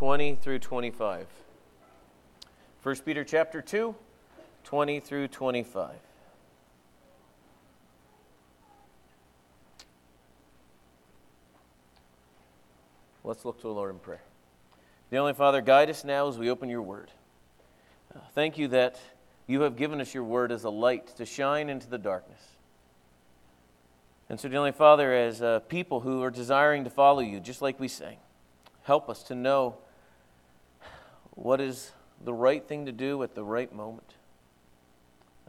20 through 25. 1 Peter chapter 2, 20 through 25. Let's look to the Lord in prayer. The only Father, guide us now as we open your word. Uh, thank you that you have given us your word as a light to shine into the darkness. And so, dear Heavenly Father, as uh, people who are desiring to follow you, just like we sang, help us to know what is the right thing to do at the right moment.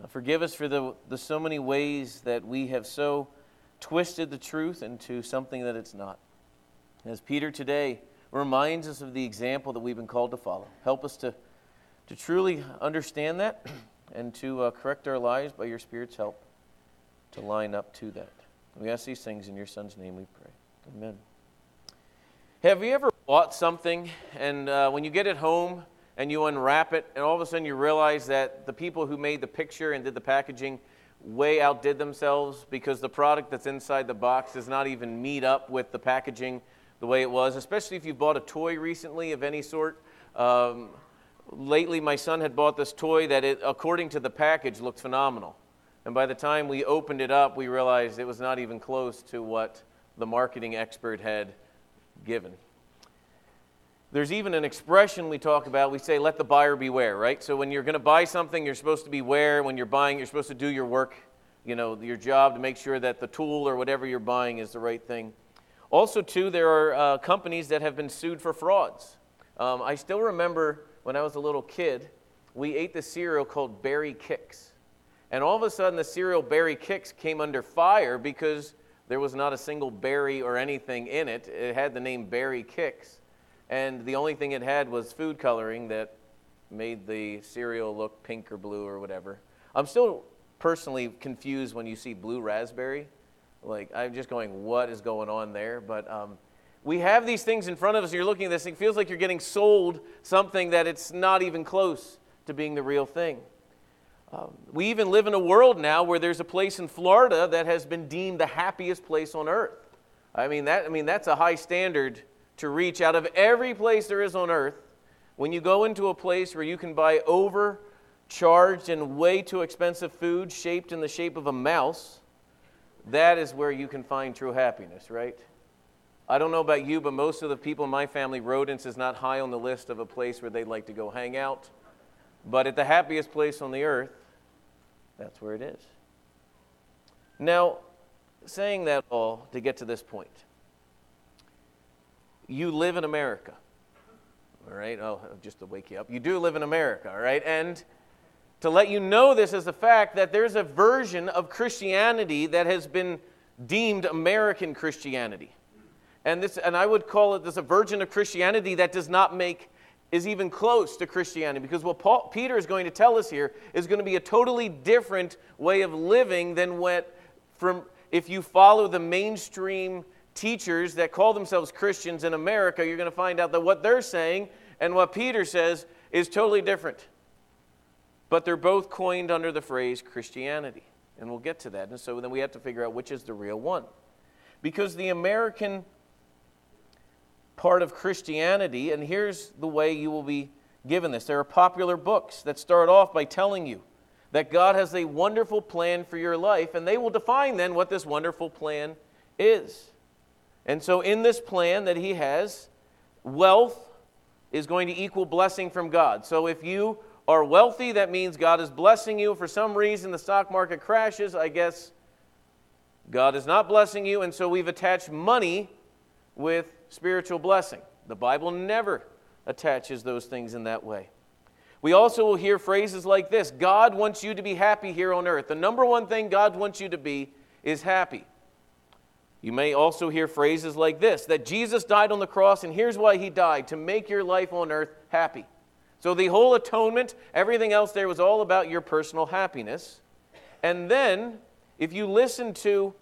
Uh, forgive us for the, the so many ways that we have so twisted the truth into something that it's not. As Peter today reminds us of the example that we've been called to follow, help us to, to truly understand that and to uh, correct our lives by your Spirit's help to line up to that. We ask these things in your Son's name we pray. Amen. Have you ever bought something and uh, when you get it home and you unwrap it and all of a sudden you realize that the people who made the picture and did the packaging way outdid themselves because the product that's inside the box does not even meet up with the packaging the way it was, especially if you bought a toy recently of any sort. Um, lately, my son had bought this toy that, it, according to the package, looked phenomenal. And by the time we opened it up, we realized it was not even close to what the marketing expert had given. There's even an expression we talk about. We say, let the buyer beware, right? So when you're going to buy something, you're supposed to beware. When you're buying, you're supposed to do your work, you know, your job to make sure that the tool or whatever you're buying is the right thing. Also, too, there are uh, companies that have been sued for frauds. Um, I still remember when I was a little kid, we ate the cereal called Berry Kix. And all of a sudden, the cereal Berry Kix came under fire because there was not a single berry or anything in it. It had the name Berry Kix. And the only thing it had was food coloring that made the cereal look pink or blue or whatever. I'm still personally confused when you see blue raspberry. Like, I'm just going, what is going on there? But um, we have these things in front of us, and you're looking at this, it feels like you're getting sold something that it's not even close to being the real thing. Um, we even live in a world now where there's a place in Florida that has been deemed the happiest place on earth. I mean, that, I mean, that's a high standard to reach out of every place there is on earth. When you go into a place where you can buy overcharged and way too expensive food shaped in the shape of a mouse, that is where you can find true happiness, right? I don't know about you, but most of the people in my family, rodents is not high on the list of a place where they'd like to go hang out. But at the happiest place on the earth, that's where it is. Now, saying that all to get to this point, you live in America, all right? Oh, just to wake you up. You do live in America, all right? And to let you know this is the fact that there's a version of Christianity that has been deemed American Christianity. And, this, and I would call it this a version of Christianity that does not make is even close to Christianity because what Paul, Peter is going to tell us here is going to be a totally different way of living than what from if you follow the mainstream teachers that call themselves Christians in America, you're going to find out that what they're saying and what Peter says is totally different. But they're both coined under the phrase Christianity. And we'll get to that. And so then we have to figure out which is the real one. Because the American part of Christianity, and here's the way you will be given this. There are popular books that start off by telling you that God has a wonderful plan for your life, and they will define then what this wonderful plan is. And so, in this plan that He has, wealth is going to equal blessing from God. So, if you are wealthy, that means God is blessing you. For some reason, the stock market crashes, I guess God is not blessing you, and so we've attached money with spiritual blessing. The Bible never attaches those things in that way. We also will hear phrases like this God wants you to be happy here on earth. The number one thing God wants you to be is happy. You may also hear phrases like this that Jesus died on the cross, and here's why he died to make your life on earth happy. So the whole atonement, everything else there was all about your personal happiness. And then, if you listen to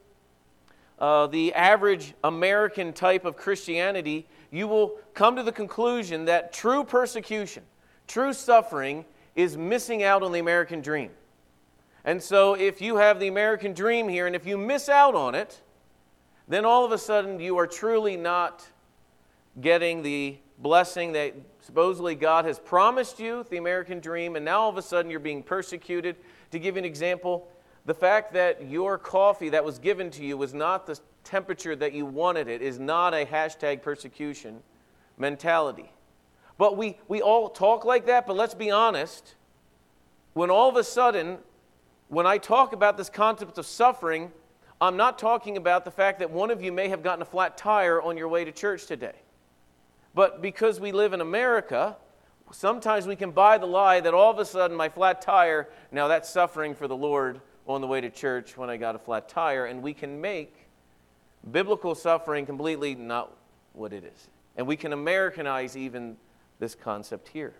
uh, the average American type of Christianity, you will come to the conclusion that true persecution, true suffering, is missing out on the American dream. And so, if you have the American dream here, and if you miss out on it, then all of a sudden you are truly not getting the blessing that supposedly God has promised you, the American dream, and now all of a sudden you're being persecuted. To give you an example, the fact that your coffee that was given to you was not the temperature that you wanted it is not a hashtag persecution mentality. But we, we all talk like that, but let's be honest. When all of a sudden, when I talk about this concept of suffering, I'm not talking about the fact that one of you may have gotten a flat tire on your way to church today. But because we live in America, sometimes we can buy the lie that all of a sudden my flat tire, now that's suffering for the Lord on the way to church when I got a flat tire, and we can make biblical suffering completely not what it is. And we can Americanize even this concept here.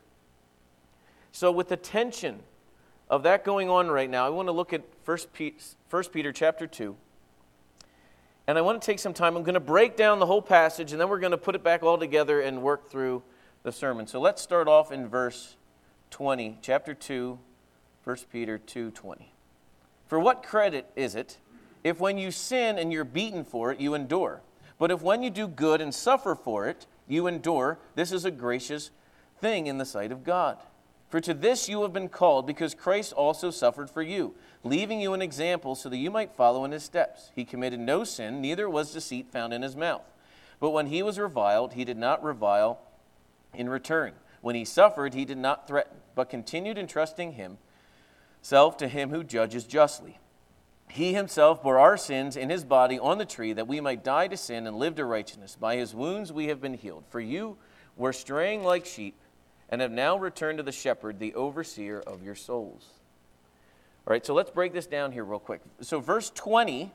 So, with the tension of that going on right now, I want to look at 1 Peter, chapter 2. And I want to take some time. I'm going to break down the whole passage, and then we're going to put it back all together and work through the sermon. So let's start off in verse 20, chapter 2, 1 Peter 2:20. For what credit is it if when you sin and you're beaten for it, you endure? But if when you do good and suffer for it, you endure, this is a gracious thing in the sight of God. For to this you have been called, because Christ also suffered for you, leaving you an example so that you might follow in his steps. He committed no sin, neither was deceit found in his mouth. But when he was reviled, he did not revile in return. When he suffered, he did not threaten, but continued entrusting himself to him who judges justly. He himself bore our sins in his body on the tree that we might die to sin and live to righteousness. By his wounds we have been healed. For you were straying like sheep and have now returned to the shepherd, the overseer of your souls. All right, so let's break this down here real quick. So, verse 20,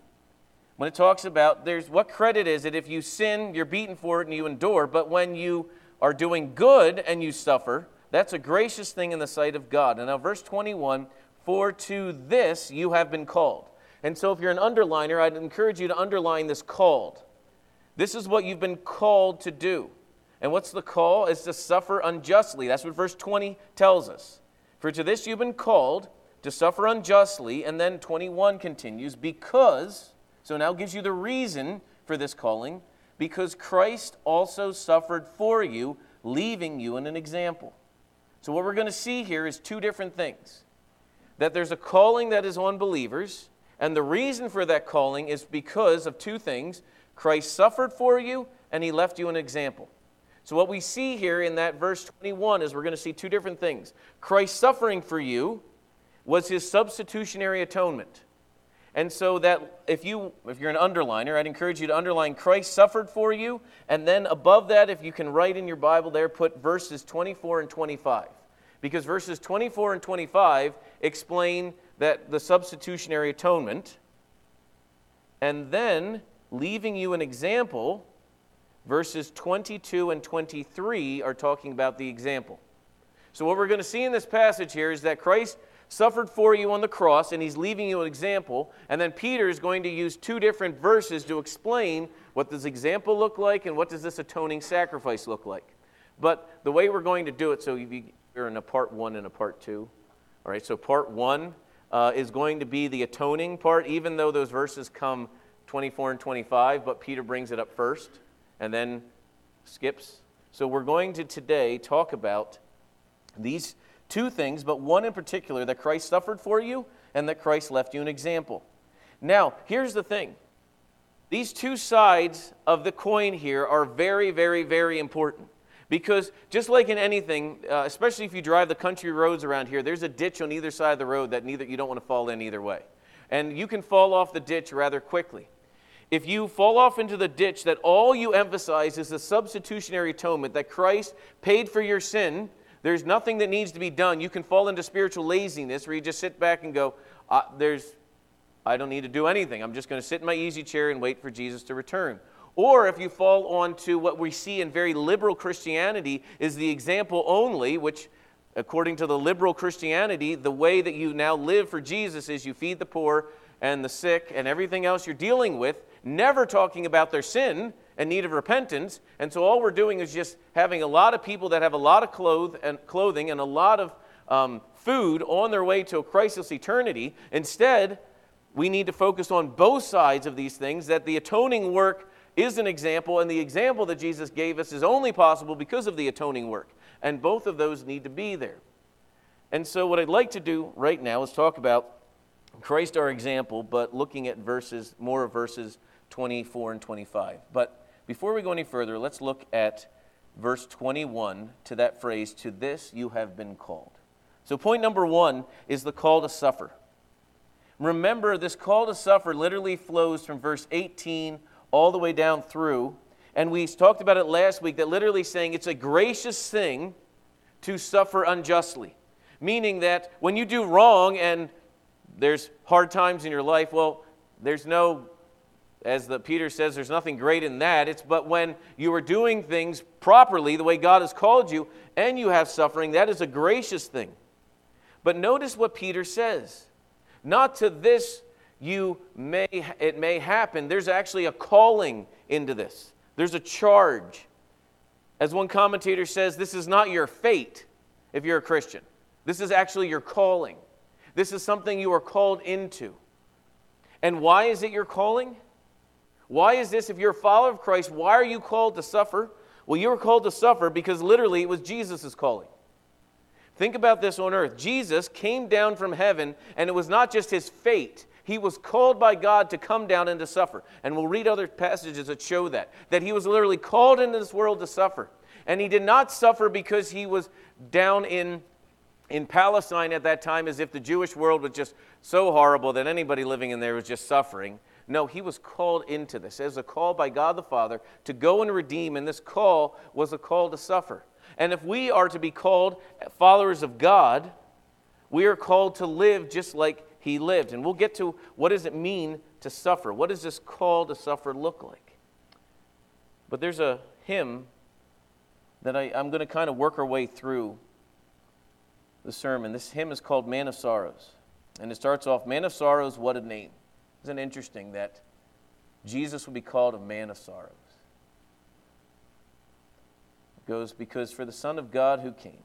when it talks about there's what credit is it if you sin, you're beaten for it and you endure, but when you are doing good and you suffer, that's a gracious thing in the sight of God. And now, verse 21 for to this you have been called. And so, if you're an underliner, I'd encourage you to underline this called. This is what you've been called to do. And what's the call? Is to suffer unjustly. That's what verse 20 tells us. For to this you've been called, to suffer unjustly. And then 21 continues, because, so now gives you the reason for this calling, because Christ also suffered for you, leaving you in an example. So, what we're going to see here is two different things that there's a calling that is on believers, and the reason for that calling is because of two things Christ suffered for you, and he left you an example. So, what we see here in that verse 21 is we're going to see two different things. Christ suffering for you was his substitutionary atonement. And so that if you if you're an underliner, I'd encourage you to underline Christ suffered for you, and then above that, if you can write in your Bible there, put verses 24 and 25 because verses 24 and 25 explain that the substitutionary atonement and then leaving you an example verses 22 and 23 are talking about the example so what we're going to see in this passage here is that christ suffered for you on the cross and he's leaving you an example and then peter is going to use two different verses to explain what does example look like and what does this atoning sacrifice look like but the way we're going to do it so you're in a part one and a part two. All right, so part one uh, is going to be the atoning part, even though those verses come 24 and 25, but Peter brings it up first and then skips. So we're going to today talk about these two things, but one in particular that Christ suffered for you and that Christ left you an example. Now, here's the thing these two sides of the coin here are very, very, very important. Because just like in anything, uh, especially if you drive the country roads around here, there's a ditch on either side of the road that neither, you don't want to fall in either way. And you can fall off the ditch rather quickly. If you fall off into the ditch that all you emphasize is the substitutionary atonement, that Christ paid for your sin, there's nothing that needs to be done. You can fall into spiritual laziness where you just sit back and go, uh, there's, I don't need to do anything. I'm just going to sit in my easy chair and wait for Jesus to return. Or if you fall onto what we see in very liberal Christianity is the example only, which according to the liberal Christianity, the way that you now live for Jesus is you feed the poor and the sick and everything else you're dealing with, never talking about their sin and need of repentance. And so all we're doing is just having a lot of people that have a lot of cloth and clothing and a lot of um, food on their way to a crisis eternity. Instead, we need to focus on both sides of these things that the atoning work is an example, and the example that Jesus gave us is only possible because of the atoning work. And both of those need to be there. And so, what I'd like to do right now is talk about Christ, our example, but looking at verses, more verses 24 and 25. But before we go any further, let's look at verse 21 to that phrase, To this you have been called. So, point number one is the call to suffer. Remember, this call to suffer literally flows from verse 18 all the way down through. And we talked about it last week that literally saying it's a gracious thing to suffer unjustly. Meaning that when you do wrong and there's hard times in your life, well, there's no, as the Peter says, there's nothing great in that. It's but when you are doing things properly, the way God has called you, and you have suffering, that is a gracious thing. But notice what Peter says. Not to this you may it may happen. There's actually a calling into this. There's a charge. As one commentator says, this is not your fate if you're a Christian. This is actually your calling. This is something you are called into. And why is it your calling? Why is this, if you're a follower of Christ, why are you called to suffer? Well, you were called to suffer because literally it was Jesus' calling. Think about this on earth. Jesus came down from heaven, and it was not just his fate. He was called by God to come down and to suffer. And we'll read other passages that show that. That he was literally called into this world to suffer. And he did not suffer because he was down in, in Palestine at that time as if the Jewish world was just so horrible that anybody living in there was just suffering. No, he was called into this as a call by God the Father to go and redeem, and this call was a call to suffer. And if we are to be called followers of God, we are called to live just like he lived. And we'll get to what does it mean to suffer? What does this call to suffer look like? But there's a hymn that I, I'm going to kind of work our way through the sermon. This hymn is called Man of Sorrows. And it starts off, Man of Sorrows, what a name. Isn't it interesting that Jesus would be called a man of sorrows? It goes, Because for the Son of God who came,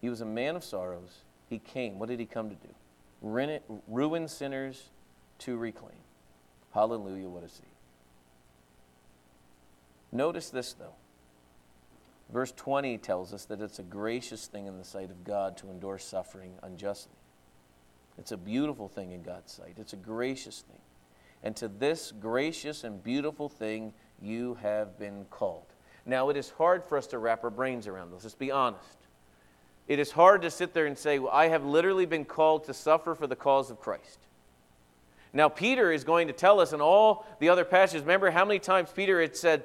he was a man of sorrows. He came. What did he come to do? Ruin sinners to reclaim. Hallelujah, what a scene. Notice this, though. Verse 20 tells us that it's a gracious thing in the sight of God to endure suffering unjustly. It's a beautiful thing in God's sight, it's a gracious thing. And to this gracious and beautiful thing you have been called. Now, it is hard for us to wrap our brains around this. Let's be honest. It is hard to sit there and say, well, I have literally been called to suffer for the cause of Christ. Now, Peter is going to tell us in all the other passages. Remember how many times Peter had said,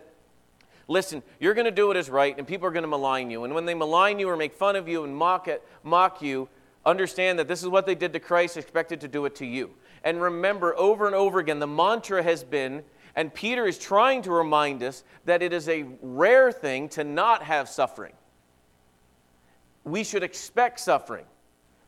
Listen, you're going to do what is right, and people are going to malign you. And when they malign you or make fun of you and mock, it, mock you, understand that this is what they did to Christ, expected to do it to you. And remember, over and over again, the mantra has been and Peter is trying to remind us that it is a rare thing to not have suffering. We should expect suffering.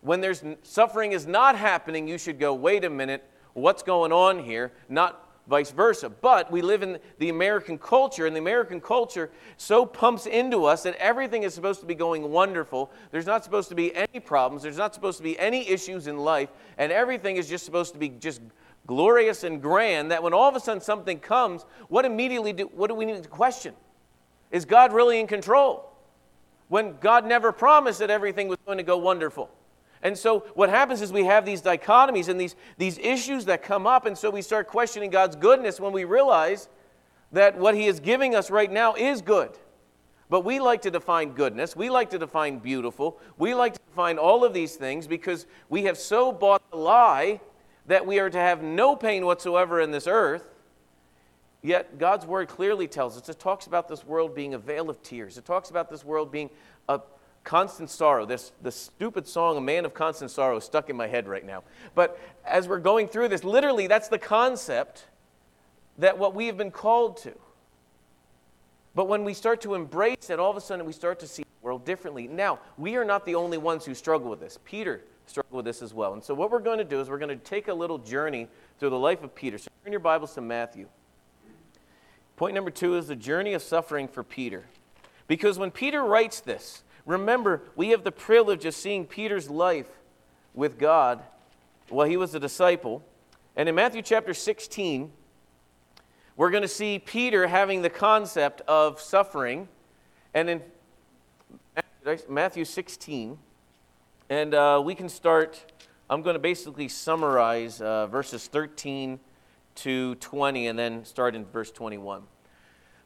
When there's suffering is not happening, you should go, wait a minute, what's going on here? Not vice versa. But we live in the American culture, and the American culture so pumps into us that everything is supposed to be going wonderful. There's not supposed to be any problems, there's not supposed to be any issues in life, and everything is just supposed to be just glorious and grand that when all of a sudden something comes, what immediately do, what do we need to question? Is God really in control? When God never promised that everything was going to go wonderful. And so what happens is we have these dichotomies and these, these issues that come up, and so we start questioning God's goodness when we realize that what He is giving us right now is good. But we like to define goodness, we like to define beautiful, we like to define all of these things because we have so bought the lie that we are to have no pain whatsoever in this earth. Yet God's word clearly tells us, it talks about this world being a vale of tears. It talks about this world being a constant sorrow. This the stupid song, A Man of Constant Sorrow, is stuck in my head right now. But as we're going through this, literally, that's the concept that what we have been called to. But when we start to embrace it, all of a sudden we start to see the world differently. Now, we are not the only ones who struggle with this. Peter struggled with this as well. And so, what we're going to do is we're going to take a little journey through the life of Peter. So, turn your Bibles to Matthew. Point number two is the journey of suffering for Peter. Because when Peter writes this, remember, we have the privilege of seeing Peter's life with God while he was a disciple. And in Matthew chapter 16, we're going to see Peter having the concept of suffering. And in Matthew 16, and uh, we can start, I'm going to basically summarize uh, verses 13 to 20 and then start in verse 21.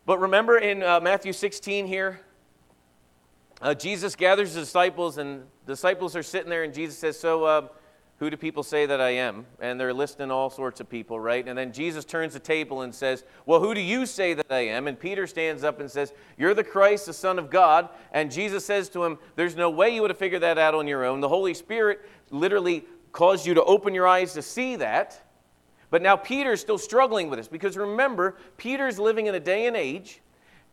But remember in uh, Matthew 16 here, uh, Jesus gathers the disciples, and disciples are sitting there, and Jesus says, So, uh, who do people say that I am? And they're listing all sorts of people, right? And then Jesus turns the table and says, Well, who do you say that I am? And Peter stands up and says, You're the Christ, the Son of God. And Jesus says to him, There's no way you would have figured that out on your own. The Holy Spirit literally caused you to open your eyes to see that. But now Peter's still struggling with this because remember, Peter's living in a day and age,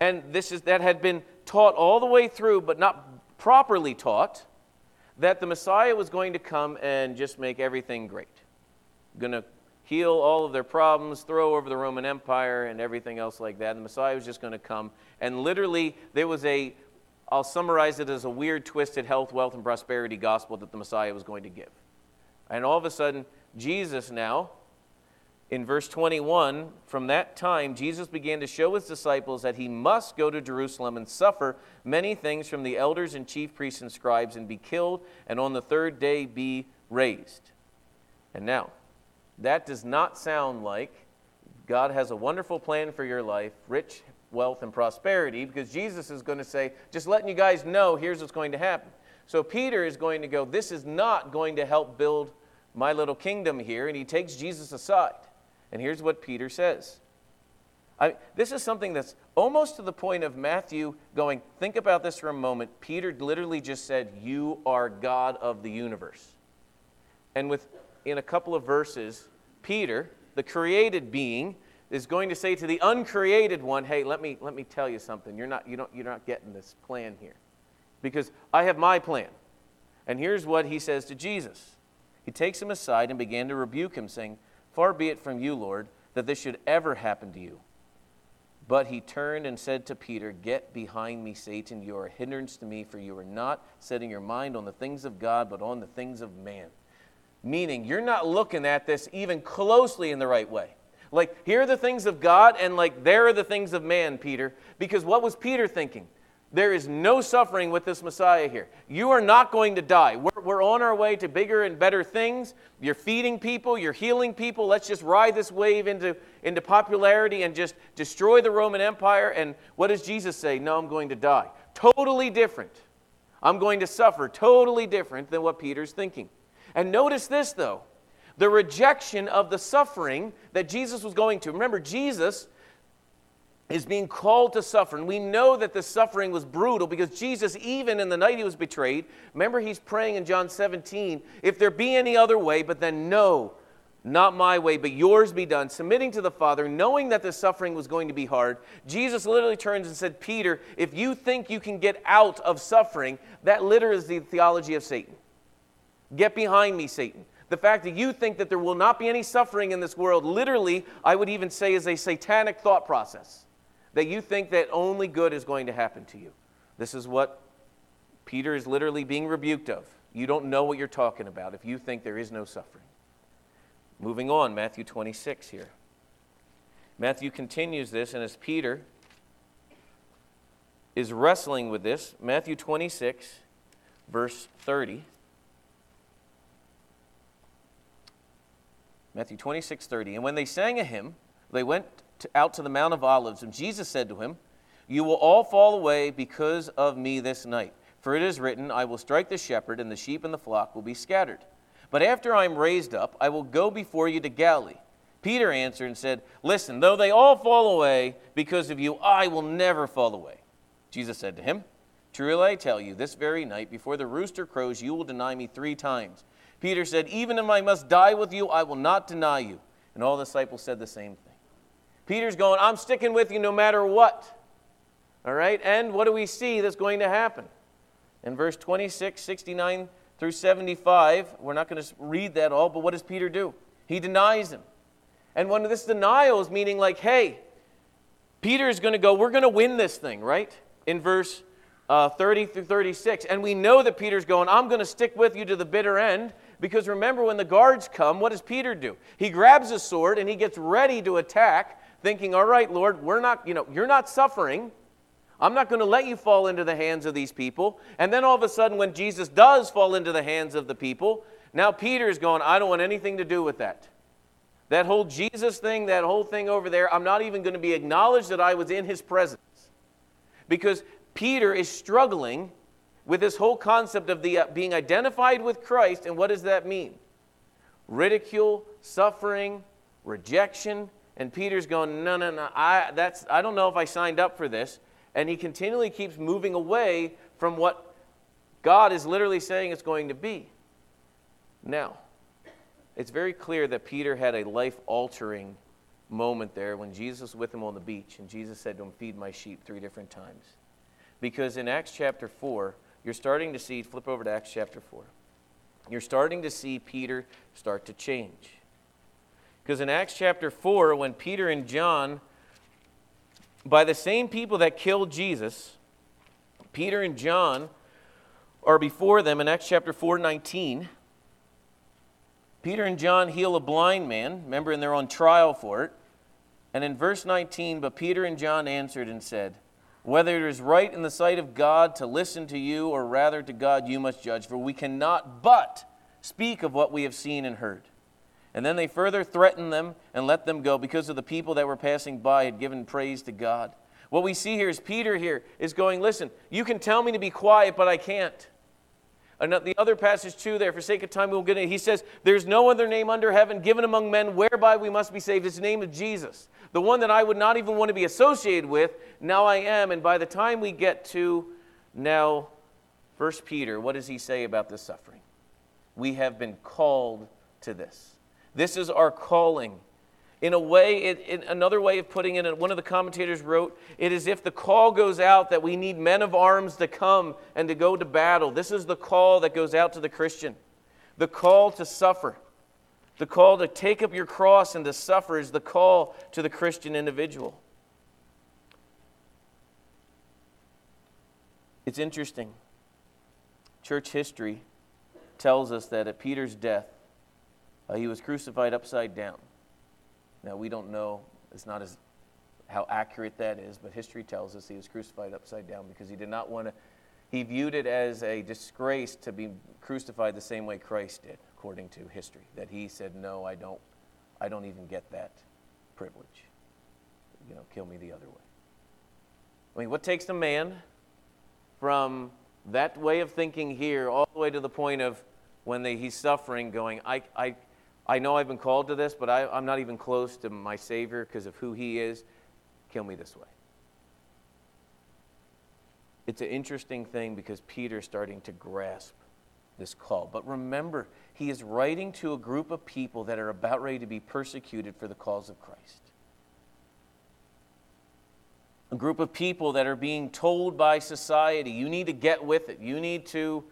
and this is that had been taught all the way through, but not properly taught, that the Messiah was going to come and just make everything great. Going to heal all of their problems, throw over the Roman Empire, and everything else like that. And the Messiah was just going to come. And literally, there was a, I'll summarize it as a weird, twisted health, wealth, and prosperity gospel that the Messiah was going to give. And all of a sudden, Jesus now, in verse 21, from that time, Jesus began to show his disciples that he must go to Jerusalem and suffer many things from the elders and chief priests and scribes and be killed, and on the third day be raised. And now, that does not sound like God has a wonderful plan for your life, rich wealth and prosperity, because Jesus is going to say, just letting you guys know, here's what's going to happen. So Peter is going to go, this is not going to help build my little kingdom here, and he takes Jesus aside. And here's what Peter says. I, this is something that's almost to the point of Matthew going, think about this for a moment. Peter literally just said, You are God of the universe. And with, in a couple of verses, Peter, the created being, is going to say to the uncreated one, Hey, let me, let me tell you something. You're not, you don't, you're not getting this plan here. Because I have my plan. And here's what he says to Jesus. He takes him aside and began to rebuke him, saying, Far be it from you, Lord, that this should ever happen to you. But he turned and said to Peter, Get behind me, Satan. You are a hindrance to me, for you are not setting your mind on the things of God, but on the things of man. Meaning, you're not looking at this even closely in the right way. Like, here are the things of God, and like, there are the things of man, Peter. Because what was Peter thinking? There is no suffering with this Messiah here. You are not going to die. We're, we're, on our way to bigger and better things. You're feeding people, you're healing people. Let's just ride this wave into, into popularity and just destroy the Roman Empire. And what does Jesus say? No, I'm going to die. Totally different. I'm going to suffer. Totally different than what Peter's thinking. And notice this, though the rejection of the suffering that Jesus was going to. Remember, Jesus is being called to suffer. And we know that the suffering was brutal because Jesus, even in the night he was betrayed, remember he's praying in John 17, if there be any other way, but then no, not my way, but yours be done, submitting to the Father, knowing that the suffering was going to be hard. Jesus literally turns and said, Peter, if you think you can get out of suffering, that literally is the theology of Satan. Get behind me, Satan. The fact that you think that there will not be any suffering in this world, literally, I would even say, is a satanic thought process that you think that only good is going to happen to you. This is what Peter is literally being rebuked of. You don't know what you're talking about if you think there is no suffering. Moving on, Matthew 26 here. Matthew continues this, and as Peter is wrestling with this, Matthew 26, verse 30. Matthew 26, 30. And when they sang a hymn, they went to, out to the Mount of Olives, and Jesus said to him, You will all fall away because of me this night. For it is written, I will strike the shepherd, and the sheep and the flock will be scattered. But after I am raised up, I will go before you to Galilee. Peter answered and said, Listen, though they all fall away because of you, I will never fall away. Jesus said to him, Truly I tell you, this very night, before the rooster crows, you will deny me three times. Peter said, Even if I must die with you, I will not deny you. And all the disciples said the same thing. Peter's going, I'm sticking with you no matter what. All right? And what do we see that's going to happen? In verse 26, 69 through 75, we're not going to read that all, but what does Peter do? He denies him. And when this denial is meaning like, hey, Peter is going to go, we're going to win this thing, right? In verse uh, 30 through 36. And we know that Peter's going, I'm going to stick with you to the bitter end. Because remember, when the guards come, what does Peter do? He grabs a sword and he gets ready to attack thinking, all right, Lord, we're not, you know, you're not suffering. I'm not going to let you fall into the hands of these people. And then all of a sudden, when Jesus does fall into the hands of the people, now Peter is going, I don't want anything to do with that. That whole Jesus thing, that whole thing over there, I'm not even going to be acknowledged that I was in his presence. Because Peter is struggling with this whole concept of the, uh, being identified with Christ, and what does that mean? Ridicule, suffering, rejection. And Peter's going, no, no, no, I, that's, I don't know if I signed up for this. And he continually keeps moving away from what God is literally saying it's going to be. Now, it's very clear that Peter had a life altering moment there when Jesus was with him on the beach and Jesus said to him, Feed my sheep three different times. Because in Acts chapter 4, you're starting to see, flip over to Acts chapter 4, you're starting to see Peter start to change. Because in Acts chapter 4, when Peter and John, by the same people that killed Jesus, Peter and John are before them in Acts chapter 4 19. Peter and John heal a blind man, remember, and they're on trial for it. And in verse 19, but Peter and John answered and said, Whether it is right in the sight of God to listen to you, or rather to God, you must judge, for we cannot but speak of what we have seen and heard. And then they further threatened them and let them go because of the people that were passing by had given praise to God. What we see here is Peter here is going, Listen, you can tell me to be quiet, but I can't. And the other passage too there, for sake of time, we'll get it. He says, There's no other name under heaven given among men whereby we must be saved. It's the name of Jesus. The one that I would not even want to be associated with, now I am. And by the time we get to now, First Peter, what does he say about this suffering? We have been called to this. This is our calling. In a way, it, in another way of putting it, one of the commentators wrote, it is if the call goes out that we need men of arms to come and to go to battle. This is the call that goes out to the Christian. The call to suffer. The call to take up your cross and to suffer is the call to the Christian individual. It's interesting. Church history tells us that at Peter's death, uh, he was crucified upside down. Now, we don't know, it's not as how accurate that is, but history tells us he was crucified upside down because he did not want to, he viewed it as a disgrace to be crucified the same way Christ did, according to history. That he said, No, I don't, I don't even get that privilege. You know, kill me the other way. I mean, what takes a man from that way of thinking here all the way to the point of when they, he's suffering, going, I, I, I know I've been called to this, but I, I'm not even close to my Savior because of who He is. Kill me this way. It's an interesting thing because Peter's starting to grasp this call. But remember, he is writing to a group of people that are about ready to be persecuted for the cause of Christ. A group of people that are being told by society, you need to get with it. You need to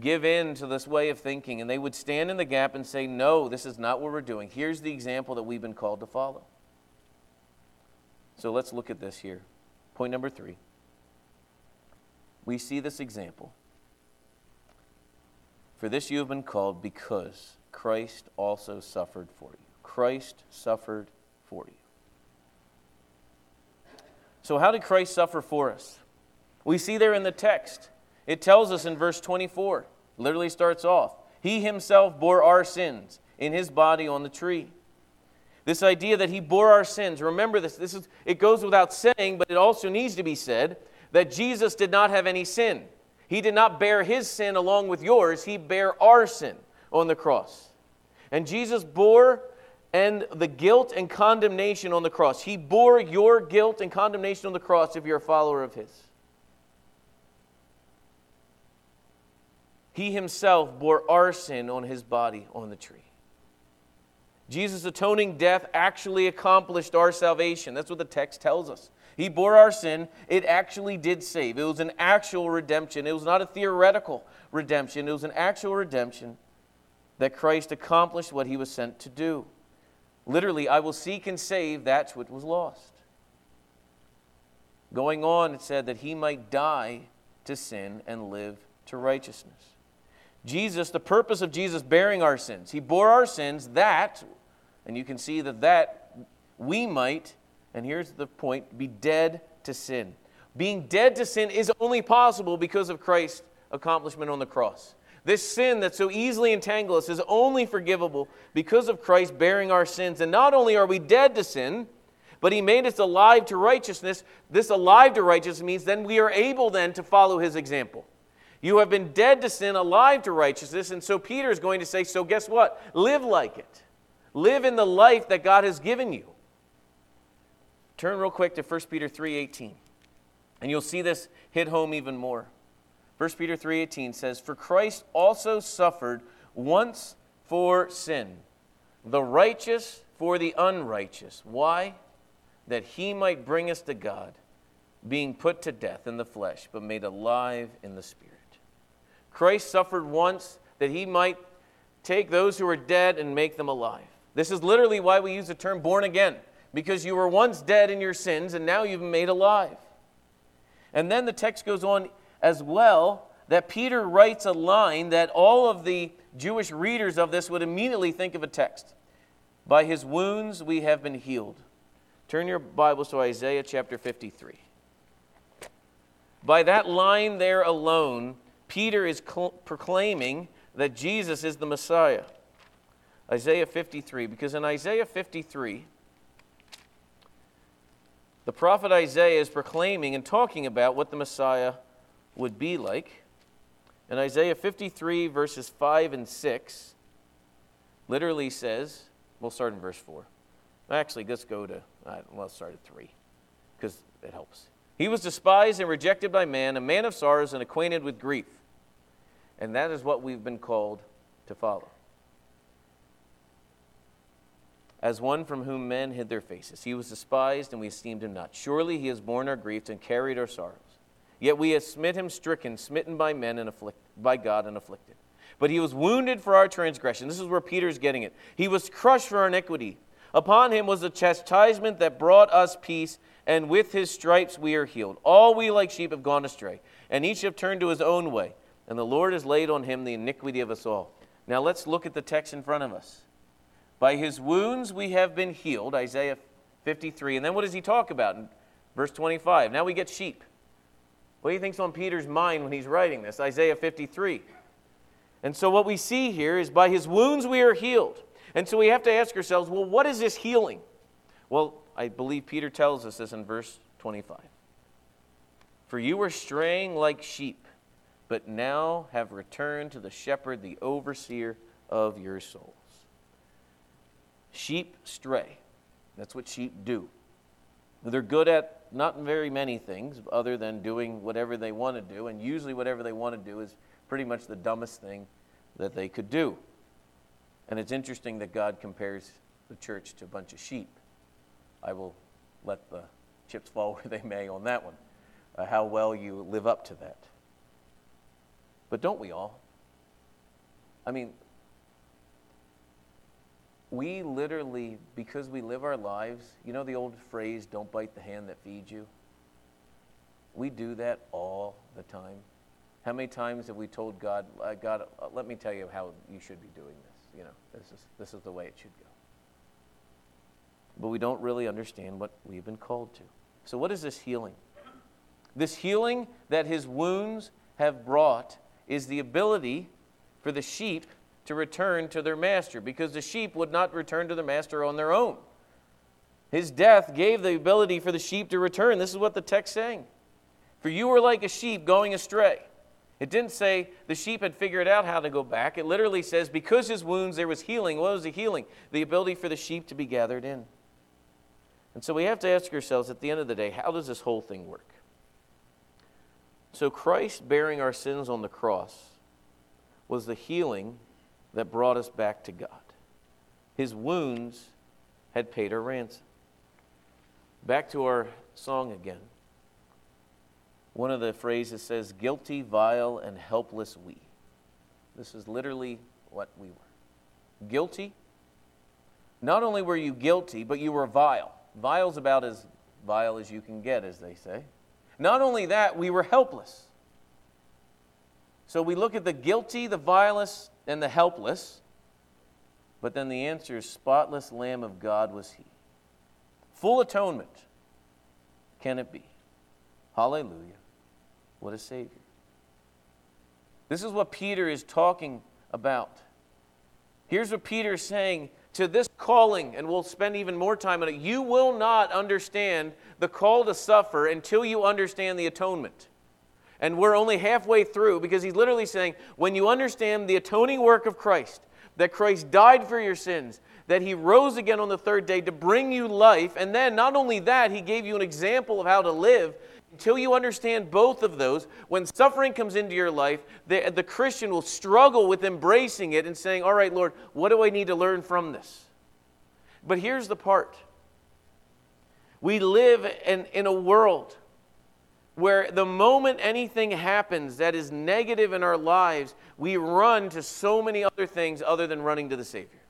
give in to this way of thinking, and they would stand in the gap and say, No, this is not what we're doing. Here's the example that we've been called to follow. So let's look at this here. Point number three. We see this example. For this you have been called because Christ also suffered for you. Christ suffered for you. So, how did Christ suffer for us? We see there in the text it tells us in verse 24, literally starts off, He himself bore our sins in his body on the tree. This idea that he bore our sins, remember this, this is, it goes without saying, but it also needs to be said that Jesus did not have any sin. He did not bear his sin along with yours, he bare our sin on the cross. And Jesus bore and the guilt and condemnation on the cross. He bore your guilt and condemnation on the cross if you're a follower of his. He himself bore our sin on his body on the tree. Jesus' atoning death actually accomplished our salvation. That's what the text tells us. He bore our sin. It actually did save. It was an actual redemption. It was not a theoretical redemption, it was an actual redemption that Christ accomplished what he was sent to do. Literally, I will seek and save that which was lost. Going on, it said that he might die to sin and live to righteousness. Jesus, the purpose of Jesus bearing our sins, he bore our sins that, and you can see that that we might And here's the point be dead to sin. Being dead to sin is only possible because of Christ's accomplishment on the cross. This sin that so easily entangles us is only forgivable because of Christ bearing our sins. And not only are we dead to sin, but he made us alive to righteousness. This alive to righteousness means then we are able then to follow his example. You have been dead to sin, alive to righteousness. And so Peter is going to say, so guess what? Live like it. Live in the life that God has given you. Turn real quick to 1 Peter 3:18. And you'll see this hit home even more. 1 Peter 3:18 says, "For Christ also suffered once for sin, the righteous for the unrighteous." Why? That he might bring us to God, being put to death in the flesh, but made alive in the spirit. Christ suffered once that he might take those who are dead and make them alive. This is literally why we use the term born again, because you were once dead in your sins and now you've been made alive. And then the text goes on as well that Peter writes a line that all of the Jewish readers of this would immediately think of a text. By his wounds we have been healed. Turn your Bibles to Isaiah chapter 53. By that line there alone, Peter is cl- proclaiming that Jesus is the Messiah. Isaiah 53, because in Isaiah 53, the prophet Isaiah is proclaiming and talking about what the Messiah would be like. In Isaiah 53, verses 5 and 6, literally says, we'll start in verse 4. Actually, let's go to, uh, well, let's start at 3, because it helps. He was despised and rejected by man, a man of sorrows and acquainted with grief. And that is what we've been called to follow. as one from whom men hid their faces. He was despised, and we esteemed him not. Surely he has borne our griefs and carried our sorrows. Yet we have smit him stricken, smitten by men and afflict, by God and afflicted. But he was wounded for our transgression. This is where Peter's getting it. He was crushed for our iniquity. Upon him was the chastisement that brought us peace, and with his stripes we are healed. All we like sheep have gone astray, and each have turned to his own way, and the Lord has laid on him the iniquity of us all. Now let's look at the text in front of us. By his wounds we have been healed, Isaiah 53. And then what does he talk about in verse 25? Now we get sheep. What do you think's on Peter's mind when he's writing this? Isaiah 53. And so what we see here is by his wounds we are healed. And so we have to ask ourselves, well, what is this healing? Well, I believe Peter tells us this in verse 25. For you were straying like sheep, but now have returned to the shepherd, the overseer of your souls. Sheep stray. That's what sheep do. They're good at not very many things other than doing whatever they want to do, and usually whatever they want to do is pretty much the dumbest thing that they could do. And it's interesting that God compares the church to a bunch of sheep. I will let the chips fall where they may on that one, uh, how well you live up to that. But don't we all? I mean, we literally, because we live our lives, you know the old phrase, don't bite the hand that feeds you? We do that all the time. How many times have we told God, uh, God, uh, let me tell you how you should be doing this? You know, this is, this is the way it should go. But we don't really understand what we've been called to. So, what is this healing? This healing that his wounds have brought is the ability for the sheep to return to their master because the sheep would not return to their master on their own. His death gave the ability for the sheep to return. This is what the text saying. For you were like a sheep going astray. It didn't say the sheep had figured out how to go back. It literally says because his wounds there was healing. What was the healing? The ability for the sheep to be gathered in. And so we have to ask ourselves at the end of the day, how does this whole thing work? So Christ bearing our sins on the cross was the healing that brought us back to God. His wounds had paid our ransom. Back to our song again. One of the phrases says, Guilty, vile, and helpless we. This is literally what we were. Guilty. Not only were you guilty, but you were vile. Vile's about as vile as you can get, as they say. Not only that, we were helpless. So we look at the guilty, the vilest, and the helpless. But then the answer is spotless Lamb of God was he. Full atonement. Can it be? Hallelujah. What a Savior. This is what Peter is talking about. Here's what Peter is saying to this calling, and we'll spend even more time on it. You will not understand the call to suffer until you understand the atonement. And we're only halfway through because he's literally saying, when you understand the atoning work of Christ, that Christ died for your sins, that he rose again on the third day to bring you life, and then not only that, he gave you an example of how to live. Until you understand both of those, when suffering comes into your life, the, the Christian will struggle with embracing it and saying, All right, Lord, what do I need to learn from this? But here's the part we live in, in a world where the moment anything happens that is negative in our lives, we run to so many other things other than running to the Savior.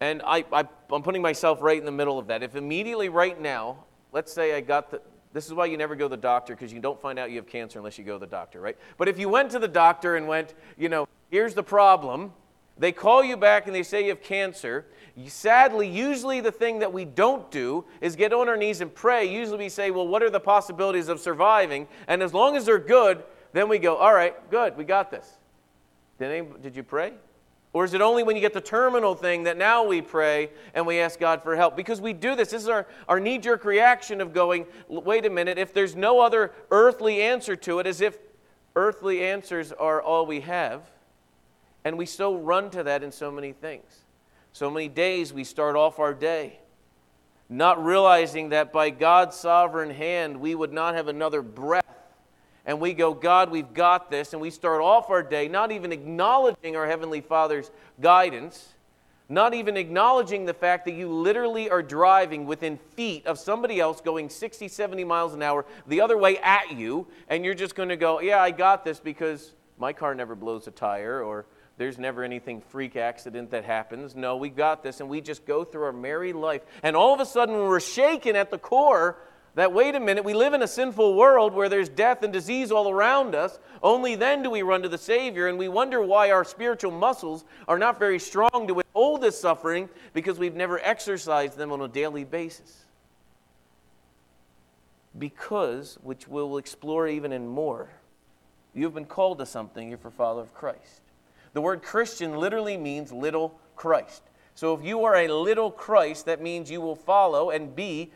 And I, I, am putting myself right in the middle of that. If immediately right now, let's say I got the, this is why you never go to the doctor because you don't find out you have cancer unless you go to the doctor, right? But if you went to the doctor and went, you know, here's the problem, they call you back and they say you have cancer. Sadly, usually the thing that we don't do is get on our knees and pray. Usually we say, well, what are the possibilities of surviving? And as long as they're good, then we go, all right, good, we got this. Did, any, did you pray? Or is it only when you get the terminal thing that now we pray and we ask God for help? Because we do this. This is our, our knee jerk reaction of going, wait a minute, if there's no other earthly answer to it, as if earthly answers are all we have. And we so run to that in so many things. So many days we start off our day not realizing that by God's sovereign hand we would not have another breath and we go, God, we've got this, and we start off our day not even acknowledging our Heavenly Father's guidance, not even acknowledging the fact that you literally are driving within feet of somebody else going 60, 70 miles an hour the other way at you, and you're just going to go, Yeah, I got this because my car never blows a tire, or there's never anything freak accident that happens. No, we got this, and we just go through our merry life. And all of a sudden, we're shaken at the core that, wait a minute, we live in a sinful world where there's death and disease all around us. Only then do we run to the Savior, and we wonder why our spiritual muscles are not very strong to withhold this suffering because we've never exercised them on a daily basis. Because, which we'll explore even in more, you've been called to something if you're a follower of Christ. The word Christian literally means little Christ. So if you are a little Christ, that means you will follow and be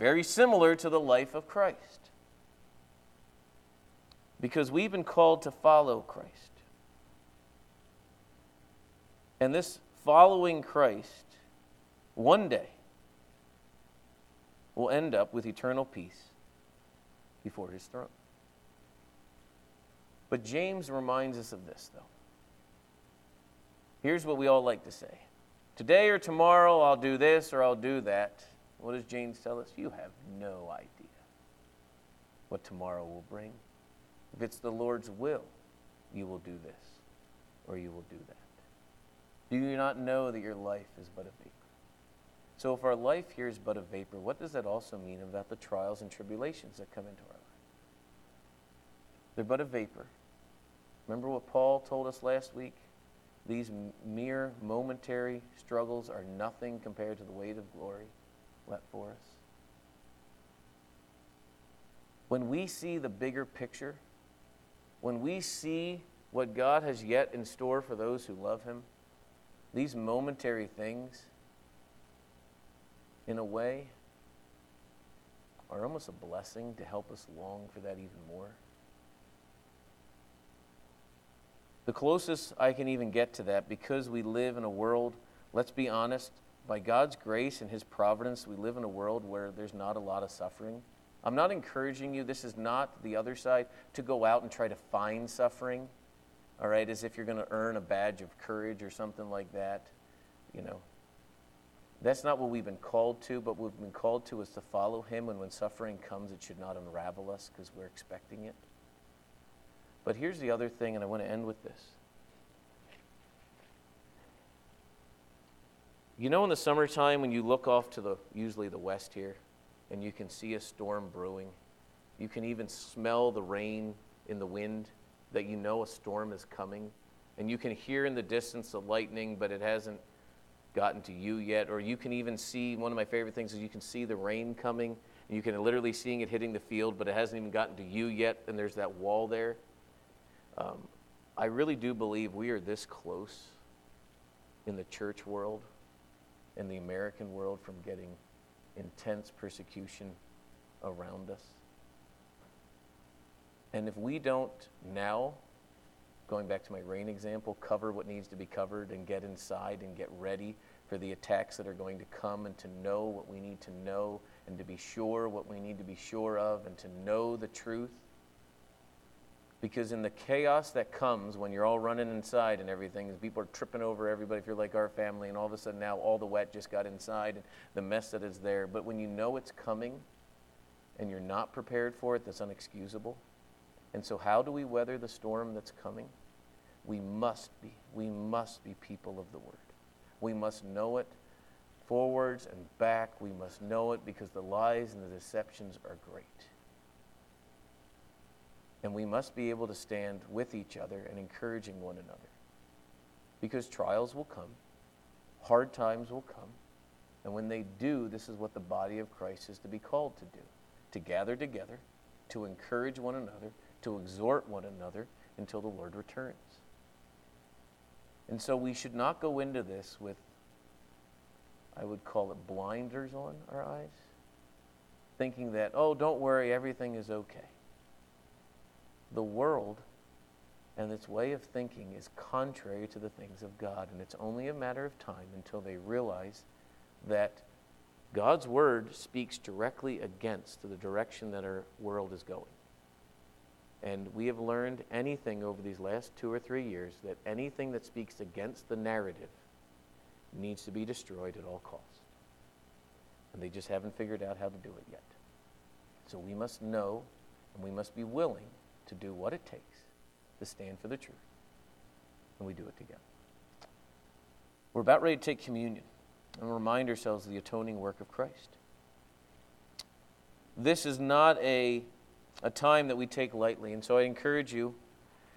very similar to the life of Christ. Because we've been called to follow Christ. And this following Christ, one day, will end up with eternal peace before his throne. But James reminds us of this, though. Here's what we all like to say Today or tomorrow, I'll do this or I'll do that. What does James tell us? You have no idea what tomorrow will bring. If it's the Lord's will, you will do this or you will do that. Do you not know that your life is but a vapor? So, if our life here is but a vapor, what does that also mean about the trials and tribulations that come into our life? They're but a vapor. Remember what Paul told us last week? These mere momentary struggles are nothing compared to the weight of glory let for us. When we see the bigger picture, when we see what God has yet in store for those who love Him, these momentary things, in a way, are almost a blessing to help us long for that even more. The closest I can even get to that, because we live in a world, let's be honest, by God's grace and His providence, we live in a world where there's not a lot of suffering. I'm not encouraging you, this is not the other side, to go out and try to find suffering, all right, as if you're going to earn a badge of courage or something like that. You know, that's not what we've been called to, but what we've been called to is to follow Him, and when suffering comes, it should not unravel us because we're expecting it. But here's the other thing, and I want to end with this. You know, in the summertime, when you look off to the usually the west here, and you can see a storm brewing, you can even smell the rain in the wind, that you know a storm is coming, and you can hear in the distance the lightning, but it hasn't gotten to you yet, or you can even see one of my favorite things is you can see the rain coming, and you can literally seeing it hitting the field, but it hasn't even gotten to you yet, and there's that wall there. Um, I really do believe we are this close in the church world, in the American world, from getting intense persecution around us. And if we don't now, going back to my rain example, cover what needs to be covered and get inside and get ready for the attacks that are going to come and to know what we need to know and to be sure what we need to be sure of and to know the truth. Because in the chaos that comes when you're all running inside and everything, people are tripping over everybody, if you're like our family, and all of a sudden now all the wet just got inside and the mess that is there. But when you know it's coming and you're not prepared for it, that's unexcusable. And so, how do we weather the storm that's coming? We must be. We must be people of the Word. We must know it forwards and back. We must know it because the lies and the deceptions are great. And we must be able to stand with each other and encouraging one another. Because trials will come, hard times will come. And when they do, this is what the body of Christ is to be called to do to gather together, to encourage one another, to exhort one another until the Lord returns. And so we should not go into this with, I would call it blinders on our eyes, thinking that, oh, don't worry, everything is okay. The world and its way of thinking is contrary to the things of God, and it's only a matter of time until they realize that God's word speaks directly against the direction that our world is going. And we have learned anything over these last two or three years that anything that speaks against the narrative needs to be destroyed at all costs. And they just haven't figured out how to do it yet. So we must know and we must be willing to do what it takes to stand for the truth. And we do it together. We're about ready to take communion and remind ourselves of the atoning work of Christ. This is not a a time that we take lightly. And so I encourage you,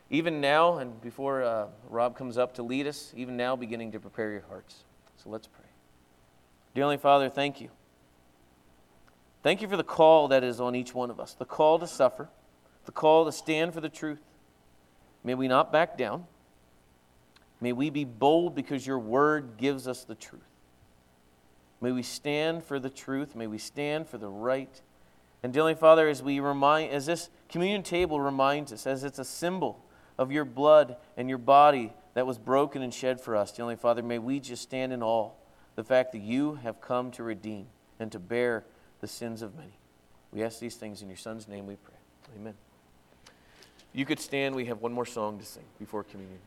even now, and before uh, Rob comes up to lead us, even now, beginning to prepare your hearts. So let's pray. Dear Heavenly Father, thank you. Thank you for the call that is on each one of us the call to suffer, the call to stand for the truth. May we not back down. May we be bold because your word gives us the truth. May we stand for the truth. May we stand for the right. And dearly Father, as we remind, as this communion table reminds us, as it's a symbol of your blood and your body that was broken and shed for us, dearly Father, may we just stand in awe the fact that you have come to redeem and to bear the sins of many. We ask these things in your Son's name we pray. Amen. You could stand. We have one more song to sing before communion.